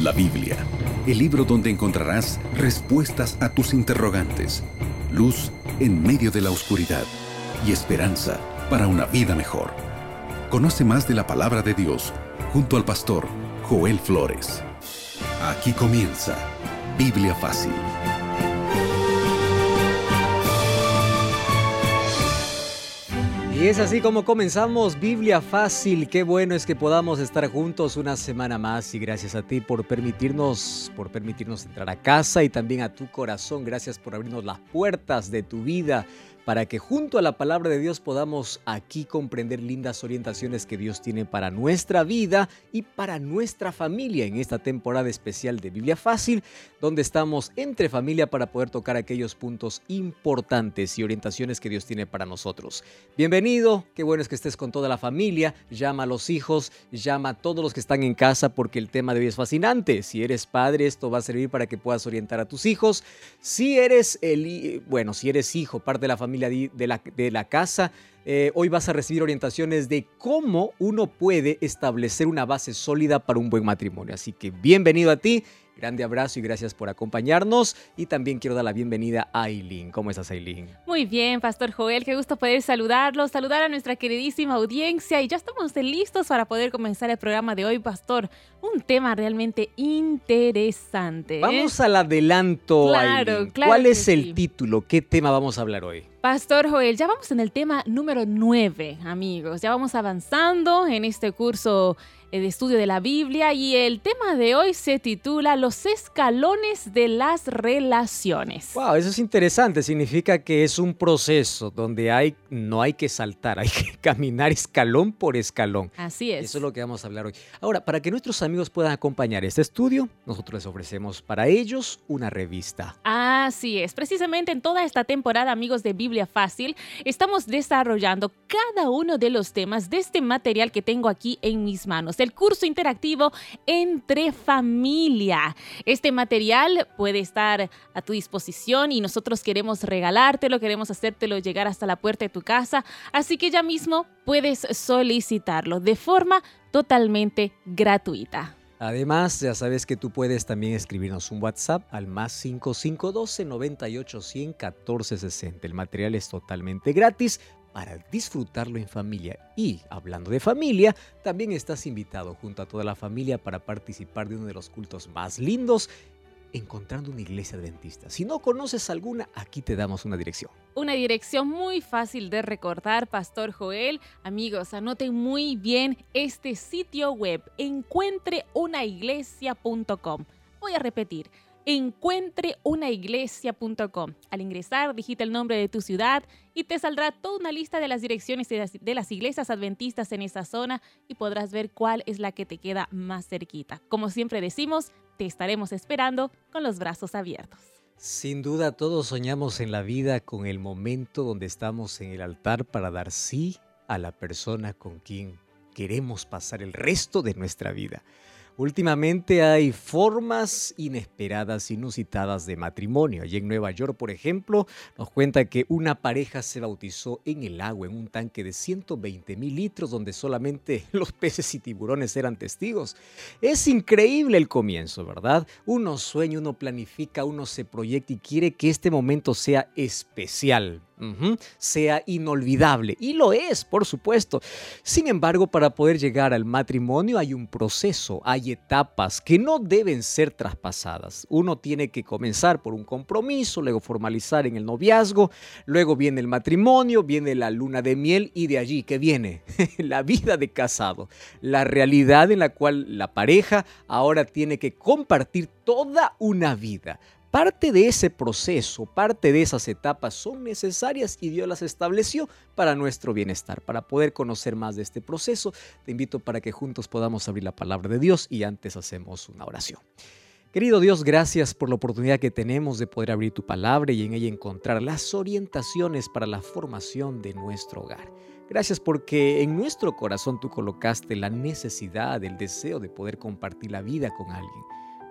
La Biblia, el libro donde encontrarás respuestas a tus interrogantes, luz en medio de la oscuridad y esperanza para una vida mejor. Conoce más de la palabra de Dios junto al pastor Joel Flores. Aquí comienza Biblia Fácil. Y es así como comenzamos Biblia Fácil. Qué bueno es que podamos estar juntos una semana más y gracias a ti por permitirnos por permitirnos entrar a casa y también a tu corazón. Gracias por abrirnos las puertas de tu vida para que junto a la palabra de Dios podamos aquí comprender lindas orientaciones que Dios tiene para nuestra vida y para nuestra familia en esta temporada especial de Biblia Fácil, donde estamos entre familia para poder tocar aquellos puntos importantes y orientaciones que Dios tiene para nosotros. Bienvenido, qué bueno es que estés con toda la familia, llama a los hijos, llama a todos los que están en casa porque el tema de hoy es fascinante. Si eres padre, esto va a servir para que puedas orientar a tus hijos. Si eres el, bueno, si eres hijo, parte de la familia, de la, de la casa. Eh, hoy vas a recibir orientaciones de cómo uno puede establecer una base sólida para un buen matrimonio. Así que bienvenido a ti Grande abrazo y gracias por acompañarnos. Y también quiero dar la bienvenida a Aileen. ¿Cómo estás, Aileen? Muy bien, Pastor Joel. Qué gusto poder saludarlos, saludar a nuestra queridísima audiencia. Y ya estamos listos para poder comenzar el programa de hoy, Pastor. Un tema realmente interesante. ¿eh? Vamos al adelanto. Claro, claro. ¿Cuál es el título? ¿Qué tema vamos a hablar hoy? Pastor Joel, ya vamos en el tema número 9, amigos. Ya vamos avanzando en este curso de estudio de la Biblia y el tema de hoy se titula Los escalones de las relaciones. Wow, eso es interesante. Significa que es un proceso donde hay, no hay que saltar, hay que caminar escalón por escalón. Así es. Eso es lo que vamos a hablar hoy. Ahora, para que nuestros amigos puedan acompañar este estudio, nosotros les ofrecemos para ellos una revista. Así es. Precisamente en toda esta temporada, amigos de Biblia Fácil, estamos desarrollando cada uno de los temas de este material que tengo aquí en mis manos el curso interactivo Entre Familia. Este material puede estar a tu disposición y nosotros queremos regalártelo, queremos hacértelo llegar hasta la puerta de tu casa, así que ya mismo puedes solicitarlo de forma totalmente gratuita. Además, ya sabes que tú puedes también escribirnos un WhatsApp al más 5512 98 100 1460. El material es totalmente gratis para disfrutarlo en familia. Y hablando de familia, también estás invitado junto a toda la familia para participar de uno de los cultos más lindos encontrando una iglesia adventista. Si no conoces alguna, aquí te damos una dirección. Una dirección muy fácil de recordar, Pastor Joel. Amigos, anoten muy bien este sitio web, encuentreunaiglesia.com. Voy a repetir, encuentreunaiglesia.com. Al ingresar, digita el nombre de tu ciudad y te saldrá toda una lista de las direcciones de las, iglesias adventistas en esa zona y podrás ver cuál es la que te queda más cerquita. Como siempre decimos, te estaremos esperando con los brazos abiertos. Sin duda todos soñamos en la vida con el momento donde estamos en el altar para dar sí a la persona con quien queremos pasar el resto de nuestra vida. Últimamente hay formas inesperadas, inusitadas de matrimonio. Allí en Nueva York, por ejemplo, nos cuenta que una pareja se bautizó en el agua, en un tanque de 120 mil litros, donde solamente los peces y tiburones eran testigos. Es increíble el comienzo, ¿verdad? Uno sueña, uno planifica, uno se proyecta y quiere que este momento sea especial sea inolvidable. Y lo es, por supuesto. Sin embargo, para poder llegar al matrimonio hay un proceso, hay etapas que no deben ser traspasadas. Uno tiene que comenzar por un compromiso, luego formalizar en el noviazgo, luego viene el matrimonio, viene la luna de miel y de allí que viene la vida de casado, la realidad en la cual la pareja ahora tiene que compartir toda una vida. Parte de ese proceso, parte de esas etapas son necesarias y Dios las estableció para nuestro bienestar. Para poder conocer más de este proceso, te invito para que juntos podamos abrir la palabra de Dios y antes hacemos una oración. Querido Dios, gracias por la oportunidad que tenemos de poder abrir tu palabra y en ella encontrar las orientaciones para la formación de nuestro hogar. Gracias porque en nuestro corazón tú colocaste la necesidad, el deseo de poder compartir la vida con alguien,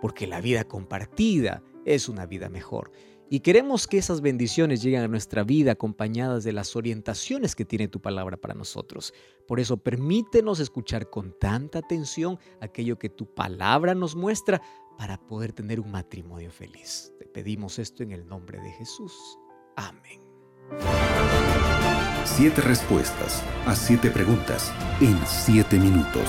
porque la vida compartida es una vida mejor. Y queremos que esas bendiciones lleguen a nuestra vida acompañadas de las orientaciones que tiene tu palabra para nosotros. Por eso permítenos escuchar con tanta atención aquello que tu palabra nos muestra para poder tener un matrimonio feliz. Te pedimos esto en el nombre de Jesús. Amén. Siete respuestas a siete preguntas en siete minutos.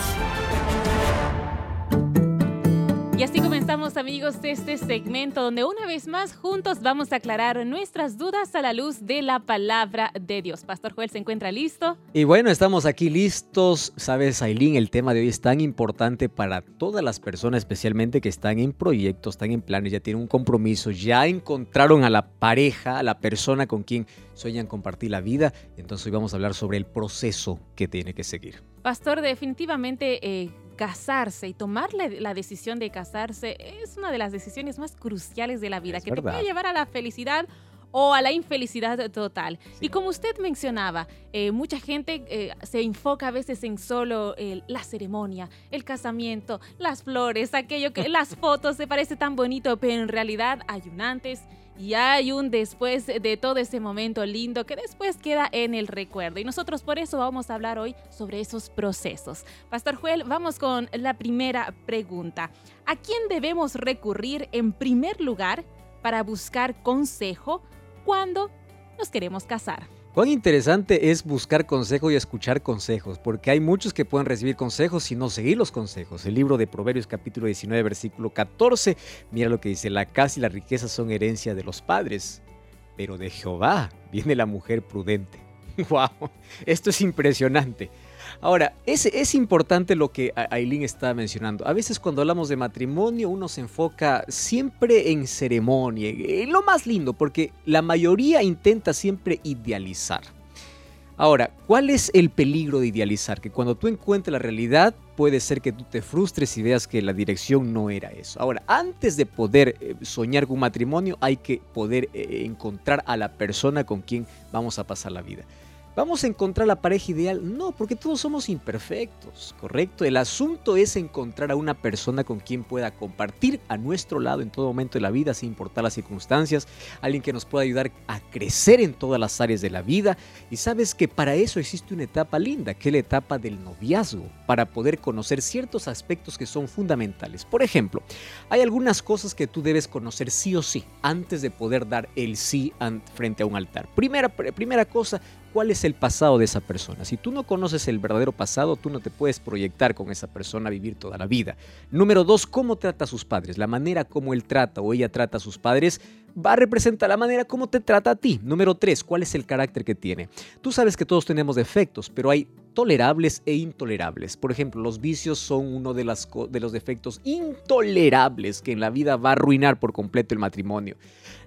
Y así comenzamos amigos este segmento donde una vez más juntos vamos a aclarar nuestras dudas a la luz de la palabra de Dios. Pastor Joel se encuentra listo. Y bueno, estamos aquí listos. Sabes, Aileen, el tema de hoy es tan importante para todas las personas, especialmente que están en proyectos, están en planes, ya tienen un compromiso, ya encontraron a la pareja, a la persona con quien sueñan compartir la vida. Entonces hoy vamos a hablar sobre el proceso que tiene que seguir. Pastor, definitivamente... Eh, casarse y tomar la, decisión de casarse es una de las decisiones más cruciales de la vida, que te puede llevar a la felicidad o a la infelicidad total. Y como usted mencionaba, eh, mucha gente eh, se enfoca a veces en solo la ceremonia, el casamiento, las flores, aquello que las fotos se parece tan bonito, pero en realidad hay un antes y hay un después de todo ese momento lindo que después queda en el recuerdo. Y nosotros por eso vamos a hablar hoy sobre esos procesos. Pastor Joel, vamos con la primera pregunta. ¿A quién debemos recurrir en primer lugar para buscar consejo cuando nos queremos casar? Cuán interesante es buscar consejo y escuchar consejos, porque hay muchos que pueden recibir consejos y no seguir los consejos. El libro de Proverbios capítulo 19 versículo 14, mira lo que dice, la casa y la riqueza son herencia de los padres, pero de Jehová viene la mujer prudente. ¡Wow! Esto es impresionante. Ahora, es, es importante lo que Aileen está mencionando. A veces cuando hablamos de matrimonio uno se enfoca siempre en ceremonia, en lo más lindo, porque la mayoría intenta siempre idealizar. Ahora, ¿cuál es el peligro de idealizar? Que cuando tú encuentres la realidad, puede ser que tú te frustres y veas que la dirección no era eso. Ahora, antes de poder eh, soñar con un matrimonio, hay que poder eh, encontrar a la persona con quien vamos a pasar la vida. ¿Vamos a encontrar la pareja ideal? No, porque todos somos imperfectos, ¿correcto? El asunto es encontrar a una persona con quien pueda compartir a nuestro lado en todo momento de la vida, sin importar las circunstancias, alguien que nos pueda ayudar a crecer en todas las áreas de la vida. Y sabes que para eso existe una etapa linda, que es la etapa del noviazgo, para poder conocer ciertos aspectos que son fundamentales. Por ejemplo, hay algunas cosas que tú debes conocer sí o sí antes de poder dar el sí frente a un altar. Primera, primera cosa, cuál es el pasado de esa persona. Si tú no conoces el verdadero pasado, tú no te puedes proyectar con esa persona a vivir toda la vida. Número dos, cómo trata a sus padres. La manera como él trata o ella trata a sus padres va a representar la manera como te trata a ti. Número tres, cuál es el carácter que tiene. Tú sabes que todos tenemos defectos, pero hay tolerables e intolerables. Por ejemplo, los vicios son uno de, los defectos intolerables que en la vida va a arruinar por completo el matrimonio.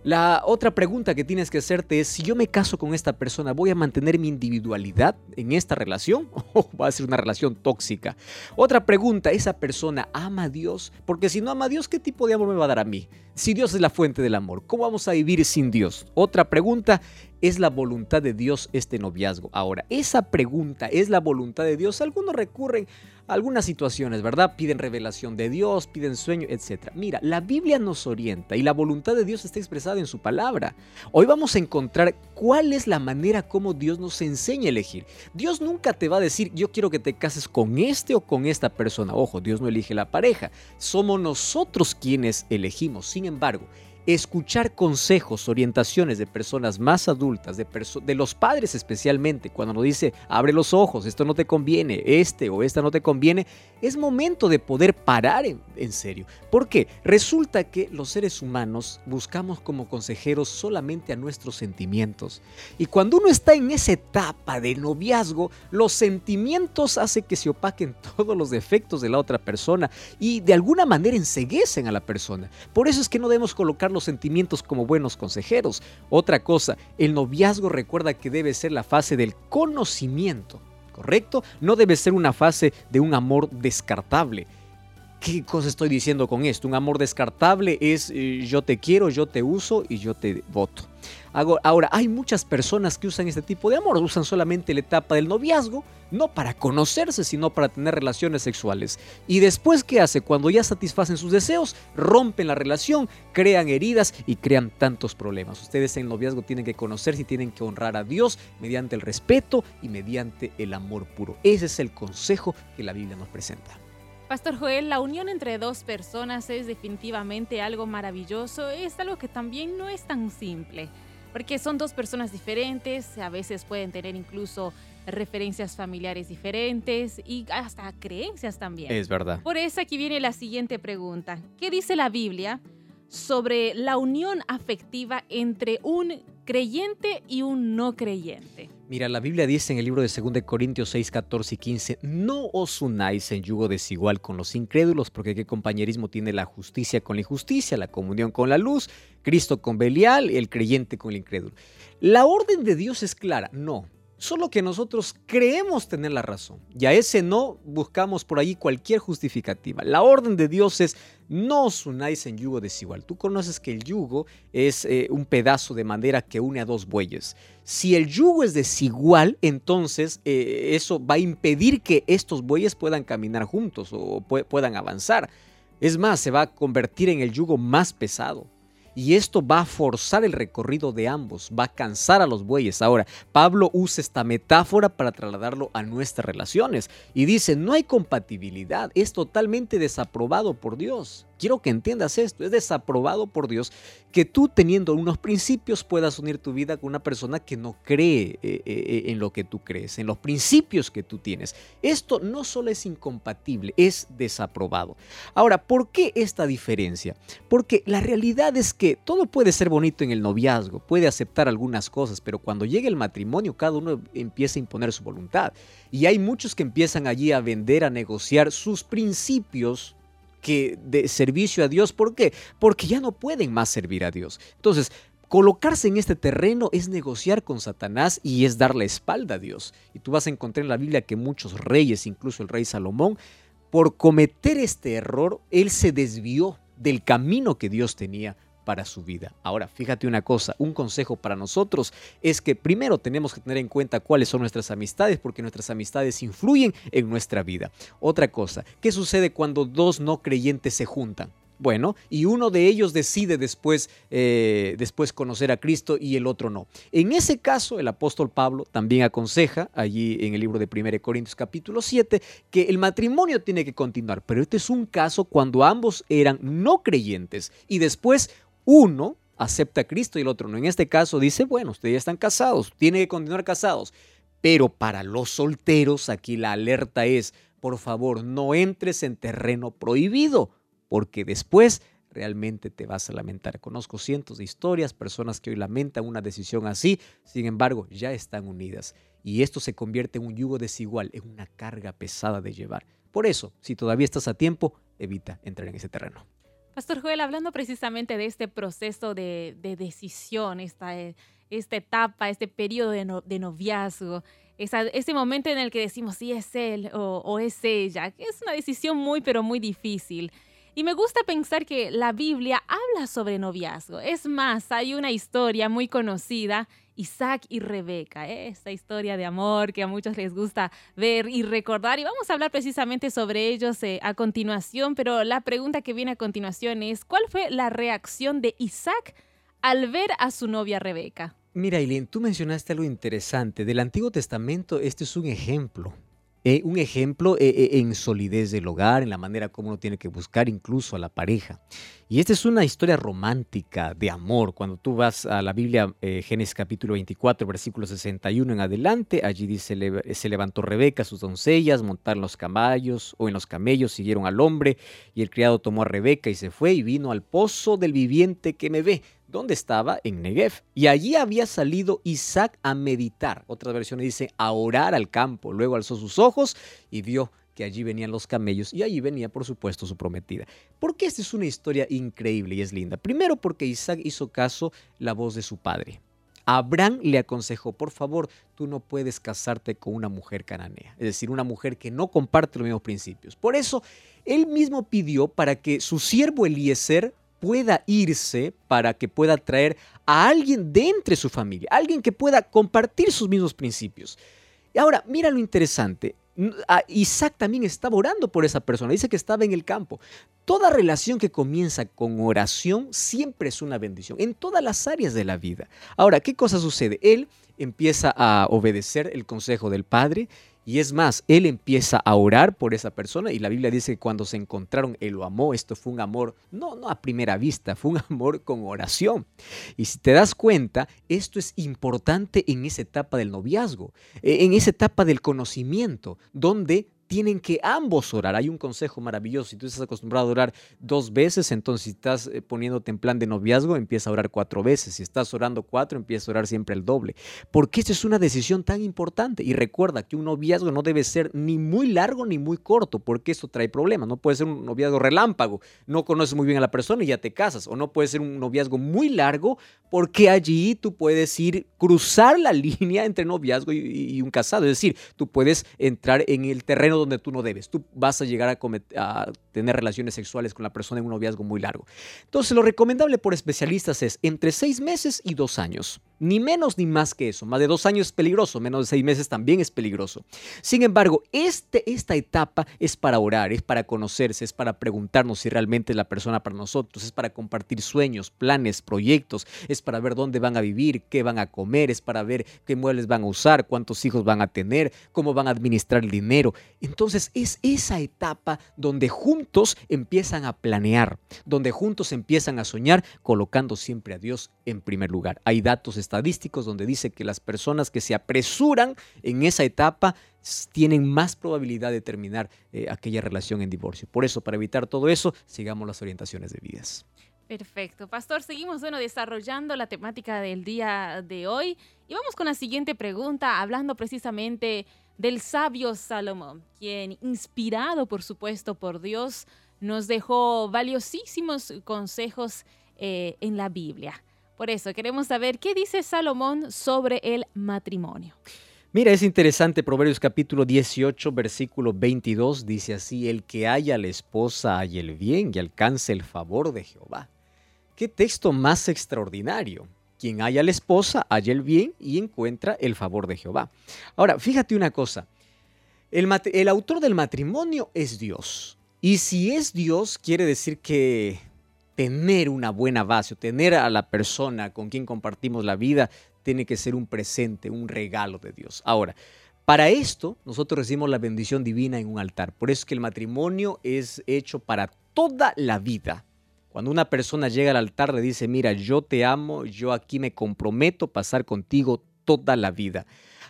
La otra pregunta que tienes que hacerte es, si yo me caso con esta persona, ¿voy a mantener mi individualidad en esta relación o va a ser una relación tóxica? Otra pregunta, ¿esa persona ama a Dios? Porque si no ama a Dios, ¿qué tipo de amor me va a dar a mí? Si Dios es la fuente del amor, ¿cómo vamos a vivir sin Dios? Otra pregunta, ¿es la voluntad de Dios este noviazgo? Ahora, esa pregunta, ¿es la voluntad de Dios? Algunos recurren algunas situaciones, ¿verdad? Piden revelación de Dios, piden sueño, etc. Mira, la Biblia nos orienta y la voluntad de Dios está expresada en su palabra. Hoy vamos a encontrar cuál es la manera como Dios nos enseña a elegir. Dios nunca te va a decir, yo quiero que te cases con este o con esta persona. Ojo, Dios no elige la pareja. Somos nosotros quienes elegimos. Sin embargo, escuchar consejos, orientaciones de personas más adultas, de, de, los padres especialmente, cuando nos dice, abre los ojos, esto no te conviene, este o esta no te conviene, es momento de poder parar en, serio. ¿Por qué? Resulta que los seres humanos buscamos como consejeros solamente a nuestros sentimientos. Y cuando uno está en esa etapa de noviazgo, los sentimientos hacen que se opaquen todos los defectos de la otra persona y de alguna manera enseguecen a la persona. Por eso es que no debemos colocar los sentimientos como buenos consejeros. Otra cosa, el noviazgo recuerda que debe ser la fase del conocimiento, ¿correcto? No debe ser una fase de un amor descartable. ¿Qué cosa estoy diciendo con esto? Un amor descartable es eh, yo te quiero, yo te uso y yo te voto. Ahora, hay muchas personas que usan este tipo de amor, usan solamente la etapa del noviazgo, no para conocerse, sino para tener relaciones sexuales. Y después, ¿qué hace? Cuando ya satisfacen sus deseos, rompen la relación, crean heridas y crean tantos problemas. Ustedes en el noviazgo tienen que conocerse y tienen que honrar a Dios mediante el respeto y mediante el amor puro. Ese es el consejo que la Biblia nos presenta. Pastor Joel, la unión entre dos personas es definitivamente algo maravilloso, es algo que también no es tan simple porque son dos personas diferentes, a veces pueden tener incluso referencias familiares diferentes y hasta creencias también. Es verdad. Por eso aquí viene la siguiente pregunta. ¿Qué dice la Biblia sobre la unión afectiva entre un creyente y un no creyente? Mira, la Biblia dice en el libro de 2 Corintios 6, 14 y 15, no os unáis en yugo desigual con los incrédulos, porque qué compañerismo tiene la justicia con la injusticia, la comunión con la luz, Cristo con Belial, el creyente con el incrédulo. La orden de Dios es clara, no, Solo que nosotros creemos tener la razón y a ese no buscamos por ahí cualquier justificativa. La orden de Dios es no os unáis en yugo desigual. Tú conoces que el yugo es eh, un pedazo de madera que une a dos bueyes. Si el yugo es desigual, entonces eh, eso va a impedir que estos bueyes puedan caminar juntos o puedan avanzar. Es más, se va a convertir en el yugo más pesado y esto va a forzar el recorrido de ambos, va a cansar a los bueyes. Ahora, Pablo usa esta metáfora para trasladarlo a nuestras relaciones y dice, no hay compatibilidad, es totalmente desaprobado por Dios. Quiero que entiendas esto, es desaprobado por Dios que tú teniendo unos principios puedas unir tu vida con una persona que no cree eh, eh, en lo que tú crees, en los principios que tú tienes. Esto no solo es incompatible, es desaprobado. Ahora, ¿por qué esta diferencia? Porque la realidad es que todo puede ser bonito en el noviazgo, puede aceptar algunas cosas, pero cuando llega el matrimonio cada uno empieza a imponer su voluntad. Y hay muchos que empiezan allí a vender, a negociar sus principios de servicio a Dios. ¿Por qué? Porque ya no pueden más servir a Dios. Entonces, Colocarse en este terreno es negociar con Satanás y es dar la espalda a Dios. Y tú vas a encontrar en la Biblia que muchos reyes, incluso el rey Salomón, por cometer este error, él se desvió del camino que Dios tenía para su vida. Ahora, fíjate una cosa, un consejo para nosotros es que primero tenemos que tener en cuenta cuáles son nuestras amistades, porque nuestras amistades influyen en nuestra vida. Otra cosa, ¿qué sucede cuando dos no creyentes se juntan? Bueno, y uno de ellos decide después, eh, después conocer a Cristo y el otro no. En ese caso, el apóstol Pablo también aconseja, allí en el libro de 1 Corintios capítulo 7, que el matrimonio tiene que continuar, pero este es un caso cuando ambos eran no creyentes y después uno acepta a Cristo y el otro no. En este caso dice, bueno, ustedes ya están casados, tienen que continuar casados. Pero para los solteros aquí la alerta es, por favor, no entres en terreno prohibido, porque después realmente te vas a lamentar. Conozco cientos de historias, personas que hoy lamentan una decisión así, sin embargo, ya están unidas. Y esto se convierte en un yugo desigual, en una carga pesada de llevar. Por eso, si todavía estás a tiempo, evita entrar en ese terreno. Pastor Joel, hablando precisamente de este proceso de, decisión, esta, esta, etapa, este periodo de, noviazgo, ese momento en el que decimos si es él o, o es ella, es una decisión muy, pero muy difícil. Y me gusta pensar que la Biblia habla sobre noviazgo. Es más, hay una historia muy conocida Isaac y Rebeca, ¿eh? esta historia de amor que a muchos les gusta ver y recordar. Y vamos a hablar precisamente sobre ellos eh, a continuación, pero la pregunta que viene a continuación es, ¿cuál fue la reacción de Isaac al ver a su novia Rebeca? Mira, Eileen, tú mencionaste algo interesante. Del Antiguo Testamento, este es un ejemplo eh, un ejemplo eh, eh, en solidez del hogar, en la manera como uno tiene que buscar incluso a la pareja. Y esta es una historia romántica de amor. Cuando tú vas a la Biblia, Génesis capítulo 24, versículo 61 en adelante, allí dice, se levantó Rebeca, sus doncellas, montaron los caballos o en los camellos, siguieron al hombre, y el criado tomó a Rebeca y se fue y vino al pozo del viviente que me ve ¿Dónde estaba en Negev. Y allí había salido Isaac a meditar. Otras versiones dicen a orar al campo. Luego alzó sus ojos y vio que allí venían los camellos y allí venía, por supuesto, su prometida. ¿Por qué esta es una historia increíble y es linda? Primero porque Isaac hizo caso la voz de su padre. Abraham le aconsejó, por favor, tú no puedes casarte con una mujer cananea, es decir, una mujer que no comparte los mismos principios. Por eso, él mismo pidió para que su siervo Eliezer pueda irse, para que pueda traer a alguien de entre su familia, alguien que pueda compartir sus mismos principios. Y ahora, mira lo interesante. Isaac también estaba orando por esa persona, dice que estaba en el campo. Toda relación que comienza con oración siempre es una bendición, en todas las áreas de la vida. Ahora, ¿qué cosa sucede? Él empieza a obedecer el consejo del Padre y es más, él empieza a orar por esa persona y la Biblia dice que cuando se encontraron, él lo amó. Esto fue un amor, no, no a primera vista, fue un amor con oración. Y si te das cuenta, esto es importante en esa etapa del noviazgo, e, en esa etapa del conocimiento, donde tienen que ambos orar. Hay un consejo maravilloso. Si tú estás acostumbrado a orar dos veces, entonces si estás eh, poniéndote en plan de noviazgo, empieza a orar cuatro veces. Si estás orando cuatro, empieza a orar siempre el doble. Porque esta es una decisión tan importante. Y recuerda que un noviazgo no debe ser ni muy largo ni muy corto, porque esto trae problemas. No puede ser un noviazgo relámpago. No conoces muy bien a la persona y ya te casas. O no puede ser un noviazgo muy largo, porque allí tú puedes ir, cruzar la línea entre noviazgo y un casado. Es decir, tú puedes entrar en el terreno donde tú no debes. Tú vas a llegar a, tener relaciones sexuales con la persona en un noviazgo muy largo. Entonces, lo recomendable por especialistas es entre seis meses y dos años. Ni menos ni más que eso. Más de dos años es peligroso, menos de seis meses también es peligroso. Sin embargo, este, esta etapa es para orar, es para conocerse, es para preguntarnos si realmente es la persona para nosotros, es para compartir sueños, planes, proyectos, es para ver dónde van a vivir, qué van a comer, es para ver qué muebles van a usar, cuántos hijos van a tener, cómo van a administrar el dinero. Entonces es esa etapa donde juntos empiezan a planear, donde juntos empiezan a soñar, colocando siempre a Dios en primer lugar. Hay datos estadísticos donde dice que las personas que se apresuran en esa etapa tienen más probabilidad de terminar eh, aquella relación en divorcio. Por eso, para evitar todo eso, sigamos las orientaciones debidas. Perfecto. Pastor, seguimos bueno, desarrollando la temática del día de hoy y vamos con la siguiente pregunta, hablando precisamente del sabio Salomón, quien, inspirado por supuesto por Dios, nos dejó valiosísimos consejos eh, en la Biblia. Por eso queremos saber qué dice Salomón sobre el matrimonio. Mira, es interesante, Proverbios capítulo 18, versículo 22, dice así, el que haya la esposa haya el bien y alcance el favor de Jehová. Qué texto más extraordinario. Quien haya la esposa haya el bien y encuentra el favor de Jehová. Ahora, fíjate una cosa, el, el autor del matrimonio es Dios. Y si es Dios, quiere decir que tener una buena base, tener a la persona con quien compartimos la vida, tiene que ser un presente, un regalo de Dios. Ahora, para esto nosotros recibimos la bendición divina en un altar. Por eso es que el matrimonio es hecho para toda la vida. Cuando una persona llega al altar le dice, mira, yo te amo, yo aquí me comprometo a pasar contigo toda la vida.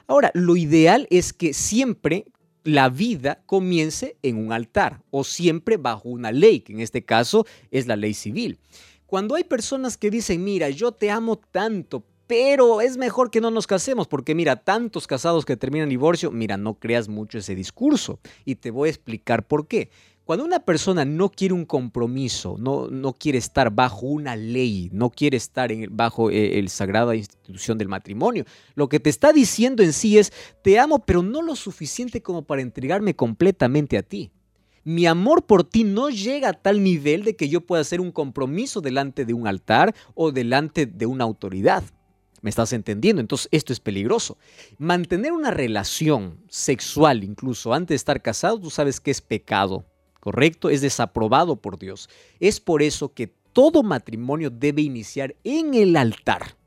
Ahora, lo ideal es que siempre la vida comience en un altar o siempre bajo una ley, que en este caso es la ley civil. Cuando hay personas que dicen, mira, yo te amo tanto, pero es mejor que no nos casemos, porque mira, tantos casados que terminan divorcio, mira, no creas mucho ese discurso y te voy a explicar por qué. Cuando una persona no quiere un compromiso, no, no quiere estar bajo una ley, no quiere estar bajo eh, el sagrada institución del matrimonio, lo que te está diciendo en sí es, te amo, pero no lo suficiente como para entregarme completamente a ti. Mi amor por ti no llega a tal nivel de que yo pueda hacer un compromiso delante de un altar o delante de una autoridad. ¿Me estás entendiendo? Entonces esto es peligroso. Mantener una relación sexual incluso antes de estar casado, tú sabes que es pecado ¿correcto? Es desaprobado por Dios. Es por eso que todo matrimonio debe iniciar en el altar,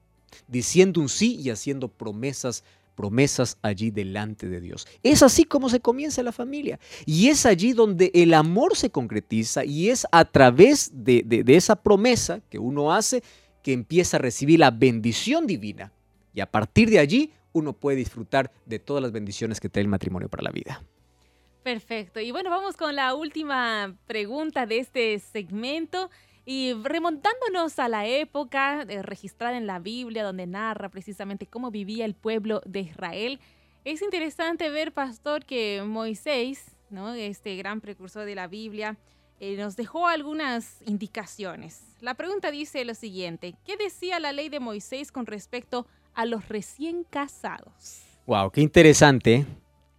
diciendo un sí y haciendo promesas promesas allí delante de Dios. Es así como se comienza la familia. Y es allí donde el amor se concretiza y es a través de, de, esa promesa que uno hace que empieza a recibir la bendición divina. Y a partir de allí uno puede disfrutar de todas las bendiciones que trae el matrimonio para la vida. Perfecto. Y bueno, vamos con la última pregunta de este segmento. Y remontándonos a la época registrada en la Biblia, donde narra precisamente cómo vivía el pueblo de Israel, es interesante ver, pastor, que Moisés, ¿no? este gran precursor de la Biblia, eh, nos dejó algunas indicaciones. La pregunta dice lo siguiente, ¿qué decía la ley de Moisés con respecto a los recién casados. Wow, qué interesante.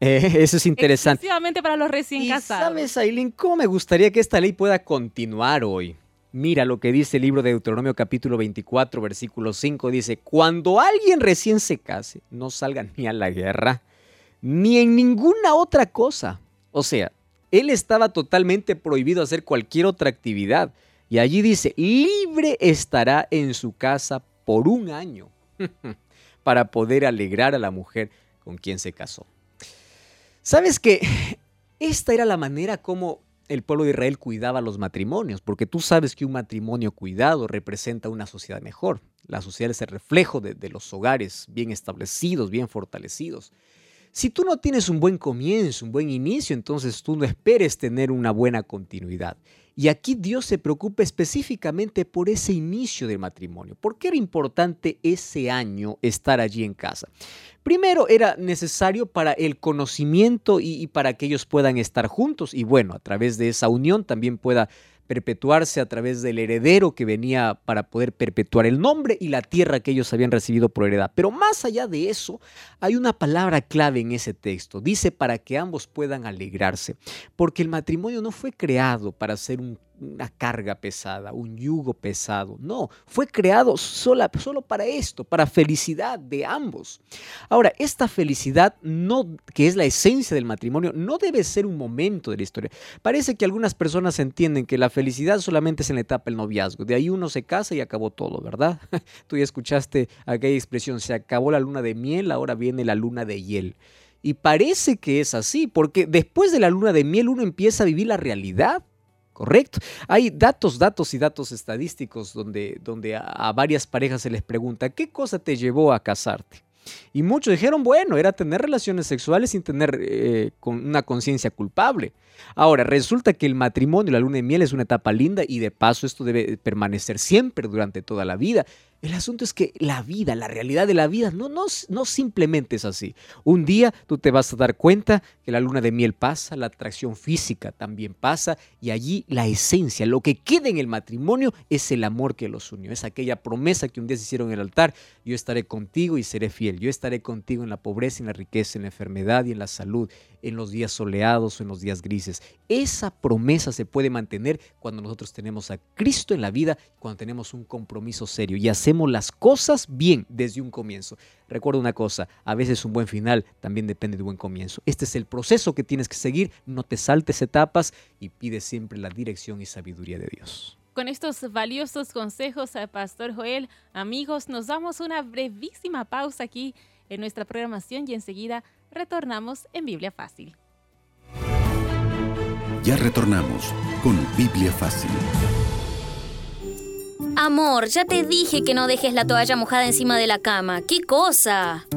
Eh, eso es interesante. Exclusivamente para los recién Y casados. sabes, Aileen, cómo me gustaría que esta ley pueda continuar hoy. Mira lo que dice el libro de Deuteronomio capítulo 24, versículo 5. Dice, cuando alguien recién se case, no salga ni a la guerra, ni en ninguna otra cosa. O sea, él estaba totalmente prohibido hacer cualquier otra actividad. Y allí dice, libre estará en su casa por un año para poder alegrar a la mujer con quien se casó. ¿Sabes que Esta era la manera como el pueblo de Israel cuidaba los matrimonios, porque tú sabes que un matrimonio cuidado representa una sociedad mejor. La sociedad es el reflejo de, de los hogares bien establecidos, bien fortalecidos. Si tú no tienes un buen comienzo, un buen inicio, entonces tú no esperes tener una buena continuidad. Y aquí Dios se preocupa específicamente por ese inicio del matrimonio. ¿Por qué era importante ese año estar allí en casa? Primero era necesario para el conocimiento y, y para que ellos puedan estar juntos y bueno, a través de esa unión también pueda perpetuarse a través del heredero que venía para poder perpetuar el nombre y la tierra que ellos habían recibido por heredad. Pero más allá de eso, hay una palabra clave en ese texto. Dice para que ambos puedan alegrarse, porque el matrimonio no fue creado para ser un, una carga pesada, un yugo pesado. No, fue creado sola, solo para esto, para felicidad de ambos. Ahora, esta felicidad, no, que es la esencia del matrimonio, no debe ser un momento de la historia. Parece que algunas personas entienden que la felicidad solamente es en la etapa del noviazgo. De ahí uno se casa y acabó todo, ¿verdad? Tú ya escuchaste aquella expresión, se acabó la luna de miel, ahora viene la luna de hiel. Y parece que es así, porque después de la luna de miel uno empieza a vivir la realidad. Correcto. Hay datos, datos y datos estadísticos donde, donde a, varias parejas se les pregunta, ¿qué cosa te llevó a casarte? Y muchos dijeron, bueno, era tener relaciones sexuales sin tener eh, con una conciencia culpable. Ahora, resulta que el matrimonio, la luna de miel es una etapa linda y de paso esto debe permanecer siempre durante toda la vida. El asunto es que la vida, la realidad de la vida, no, no, no simplemente es así. Un día tú te vas a dar cuenta que la luna de miel pasa, la atracción física también pasa y allí la esencia, lo que queda en el matrimonio es el amor que los unió, es aquella promesa que un día se hicieron en el altar, yo estaré contigo y seré fiel, yo estaré contigo en la pobreza, en la riqueza, en la enfermedad y en la salud, en los días soleados o en los días grises. Esa promesa se puede mantener cuando nosotros tenemos a Cristo en la vida, cuando tenemos un compromiso serio y hacemos las cosas bien desde un comienzo. Recuerda una cosa, a veces un buen final también depende de un buen comienzo. Este es el proceso que tienes que seguir, no te saltes etapas y pide siempre la dirección y sabiduría de Dios. Con estos valiosos consejos, eh, Pastor Joel, amigos, nos damos una brevísima pausa aquí en nuestra programación y enseguida retornamos en Biblia Fácil. Ya retornamos con Biblia Fácil. Amor, ya te dije que no dejes la toalla mojada encima de la cama. ¿Qué cosa?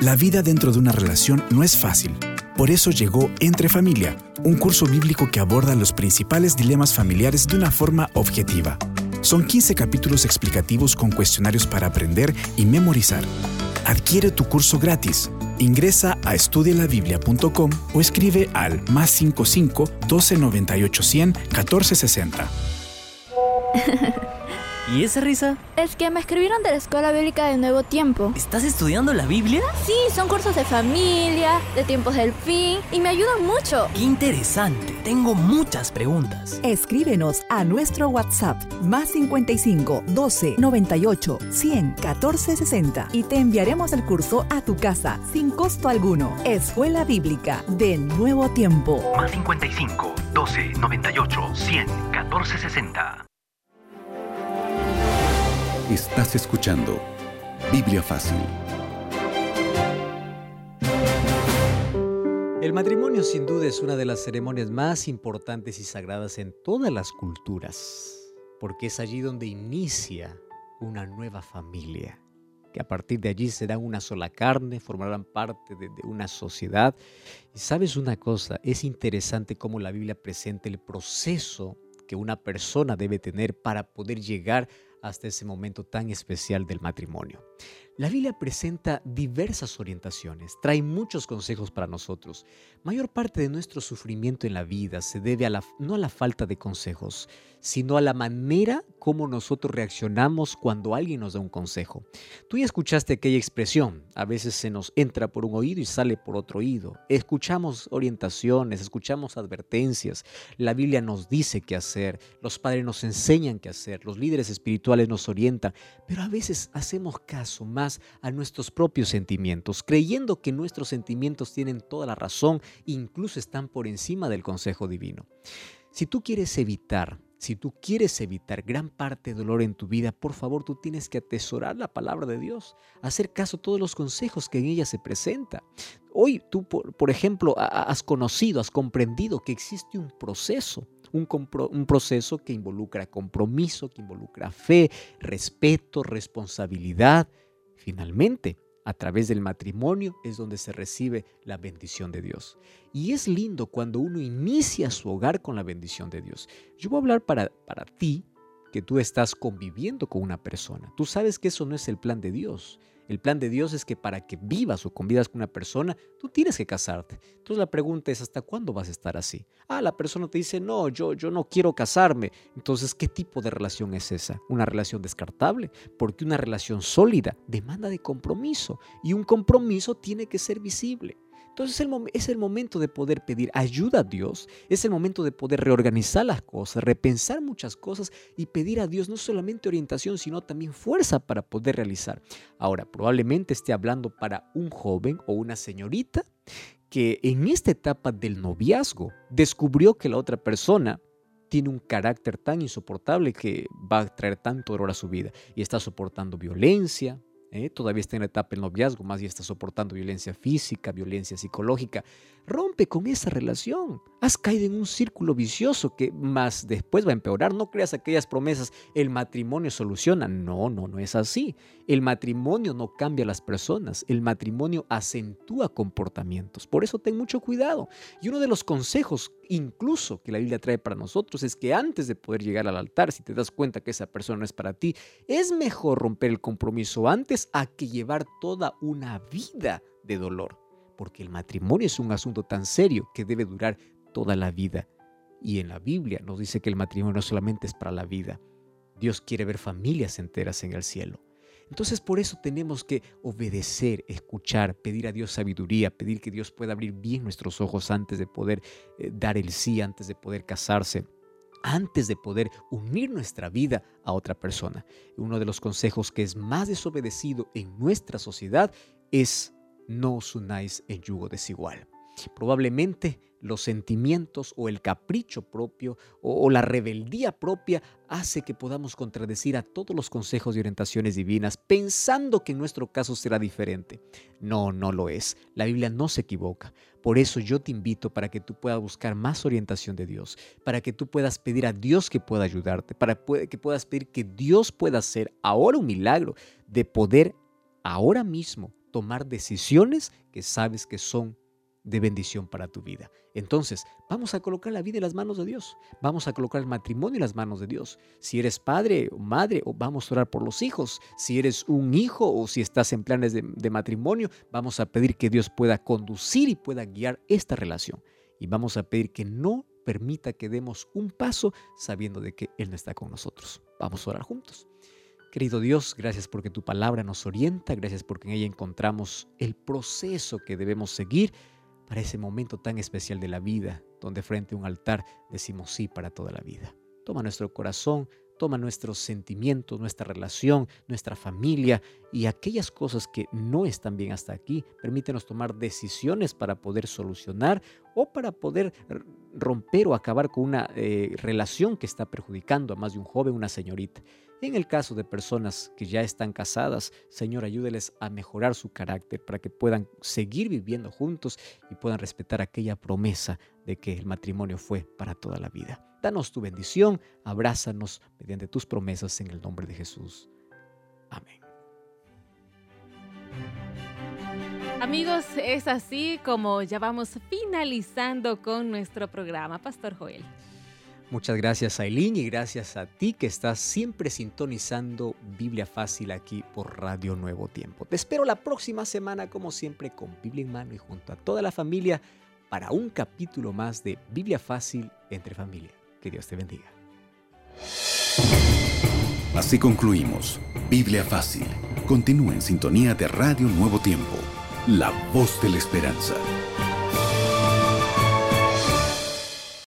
La vida dentro de una relación no es fácil. Por eso llegó Entre Familia, un curso bíblico que aborda los principales dilemas familiares de una forma objetiva. Son 15 capítulos explicativos con cuestionarios para aprender y memorizar. Adquiere tu curso gratis. Ingresa a estudialabiblia.com o escribe al más 55 1298 100 1460. ¿Y esa risa? Es que me escribieron de la Escuela Bíblica de Nuevo Tiempo. ¿Estás estudiando la Biblia? Sí, son cursos de familia, de tiempos del fin, y me ayudan mucho. ¡Qué interesante! Tengo muchas preguntas. Escríbenos a nuestro WhatsApp más 55 12 98 100 14 60 y te enviaremos el curso a tu casa sin costo alguno. Escuela Bíblica de Nuevo Tiempo. Más 55 12 98 100 14 60. Estás escuchando Biblia Fácil. El matrimonio sin duda es una de las ceremonias más importantes y sagradas en todas las culturas, porque es allí donde inicia una nueva familia, que a partir de allí serán una sola carne, formarán parte de, de una sociedad. Y sabes una cosa, es interesante cómo la Biblia presenta el proceso que una persona debe tener para poder llegar hasta ese momento tan especial del matrimonio. La Biblia presenta diversas orientaciones, trae muchos consejos para nosotros. Mayor parte de nuestro sufrimiento en la vida se debe a la, no a la falta de consejos, sino a la manera como nosotros reaccionamos cuando alguien nos da un consejo. Tú ya escuchaste aquella expresión, a veces se nos entra por un oído y sale por otro oído. Escuchamos orientaciones, escuchamos advertencias, la Biblia nos dice qué hacer, los padres nos enseñan qué hacer, los líderes espirituales nos orientan, pero a veces hacemos caso más a nuestros propios sentimientos, creyendo que nuestros sentimientos tienen toda la razón, incluso están por encima del consejo divino. Si tú quieres evitar si tú quieres evitar gran parte de dolor en tu vida, por favor tú tienes que atesorar la palabra de Dios, hacer caso a todos los consejos que en ella se presenta. Hoy tú, por, ejemplo, has conocido, has comprendido que existe un proceso, un, un proceso que involucra compromiso, que involucra fe, respeto, responsabilidad. Finalmente, a través del matrimonio es donde se recibe la bendición de Dios. Y es lindo cuando uno inicia su hogar con la bendición de Dios. Yo voy a hablar para, para ti que tú estás conviviendo con una persona. Tú sabes que eso no es el plan de Dios. El plan de Dios es que para que vivas o convivas con una persona, tú tienes que casarte. Entonces la pregunta es, ¿hasta cuándo vas a estar así? Ah, la persona te dice, no, yo, yo no quiero casarme. Entonces, ¿qué tipo de relación es esa? ¿Una relación descartable? Porque una relación sólida demanda de compromiso y un compromiso tiene que ser visible. Entonces es el momento de poder pedir ayuda a Dios, es el momento de poder reorganizar las cosas, repensar muchas cosas y pedir a Dios no solamente orientación, sino también fuerza para poder realizar. Ahora, probablemente esté hablando para un joven o una señorita que en esta etapa del noviazgo descubrió que la otra persona tiene un carácter tan insoportable que va a traer tanto dolor a su vida y está soportando violencia, ¿eh? todavía está en la etapa del noviazgo, más bien está soportando violencia física, violencia psicológica. Rompe con esa relación. Has caído en un círculo vicioso que más después va a empeorar. No creas aquellas promesas, el matrimonio soluciona. No, no, no es así. El matrimonio no cambia a las personas, el matrimonio acentúa comportamientos. Por eso ten mucho cuidado. Y uno de los consejos incluso que la Biblia trae para nosotros es que antes de poder llegar al altar, si te das cuenta que esa persona no es para ti, es mejor romper el compromiso antes a que llevar toda una vida de dolor porque el matrimonio es un asunto tan serio que debe durar toda la vida. Y en la Biblia nos dice que el matrimonio no solamente es para la vida, Dios quiere ver familias enteras en el cielo. Entonces por eso tenemos que obedecer, escuchar, pedir a Dios sabiduría, pedir que Dios pueda abrir bien nuestros ojos antes de poder eh, dar el sí, antes de poder casarse antes de poder unir nuestra vida a otra persona. Uno de los consejos que es más desobedecido en nuestra sociedad es no os unáis en yugo desigual. Probablemente los sentimientos o el capricho propio o, la rebeldía propia hace que podamos contradecir a todos los consejos y orientaciones divinas pensando que nuestro caso será diferente. No, no lo es. La Biblia no se equivoca. Por eso yo te invito para que tú puedas buscar más orientación de Dios, para que tú puedas pedir a Dios que pueda ayudarte, para que puedas pedir que Dios pueda hacer ahora un milagro de poder ahora mismo tomar decisiones que sabes que son de bendición para tu vida. Entonces, vamos a colocar la vida en las manos de Dios. Vamos a colocar el matrimonio en las manos de Dios. Si eres padre o madre, vamos a orar por los hijos. Si eres un hijo o si estás en planes de, de matrimonio, vamos a pedir que Dios pueda conducir y pueda guiar esta relación. Y vamos a pedir que no permita que demos un paso sabiendo de que Él no está con nosotros. Vamos a orar juntos. Querido Dios, gracias porque tu palabra nos orienta, gracias porque en ella encontramos el proceso que debemos seguir para ese momento tan especial de la vida, donde frente a un altar decimos sí para toda la vida. Toma nuestro corazón, toma nuestros sentimientos, nuestra relación, nuestra familia y aquellas cosas que no están bien hasta aquí. Permítenos tomar decisiones para poder solucionar o para poder romper o acabar con una eh, relación que está perjudicando a más de un joven, una señorita. En el caso de personas que ya están casadas, Señor, ayúdeles a mejorar su carácter para que puedan seguir viviendo juntos y puedan respetar aquella promesa de que el matrimonio fue para toda la vida. Danos tu bendición, abrázanos mediante tus promesas en el nombre de Jesús. Amén. Amigos, es así como ya vamos finalizando con nuestro programa, Pastor Joel. Muchas gracias Aileen y gracias a ti que estás siempre sintonizando Biblia Fácil aquí por Radio Nuevo Tiempo. Te espero la próxima semana como siempre con Biblia en mano y junto a toda la familia para un capítulo más de Biblia Fácil entre familia. Que Dios te bendiga. Así concluimos Biblia Fácil. Continúa en sintonía de Radio Nuevo Tiempo, la voz de la esperanza.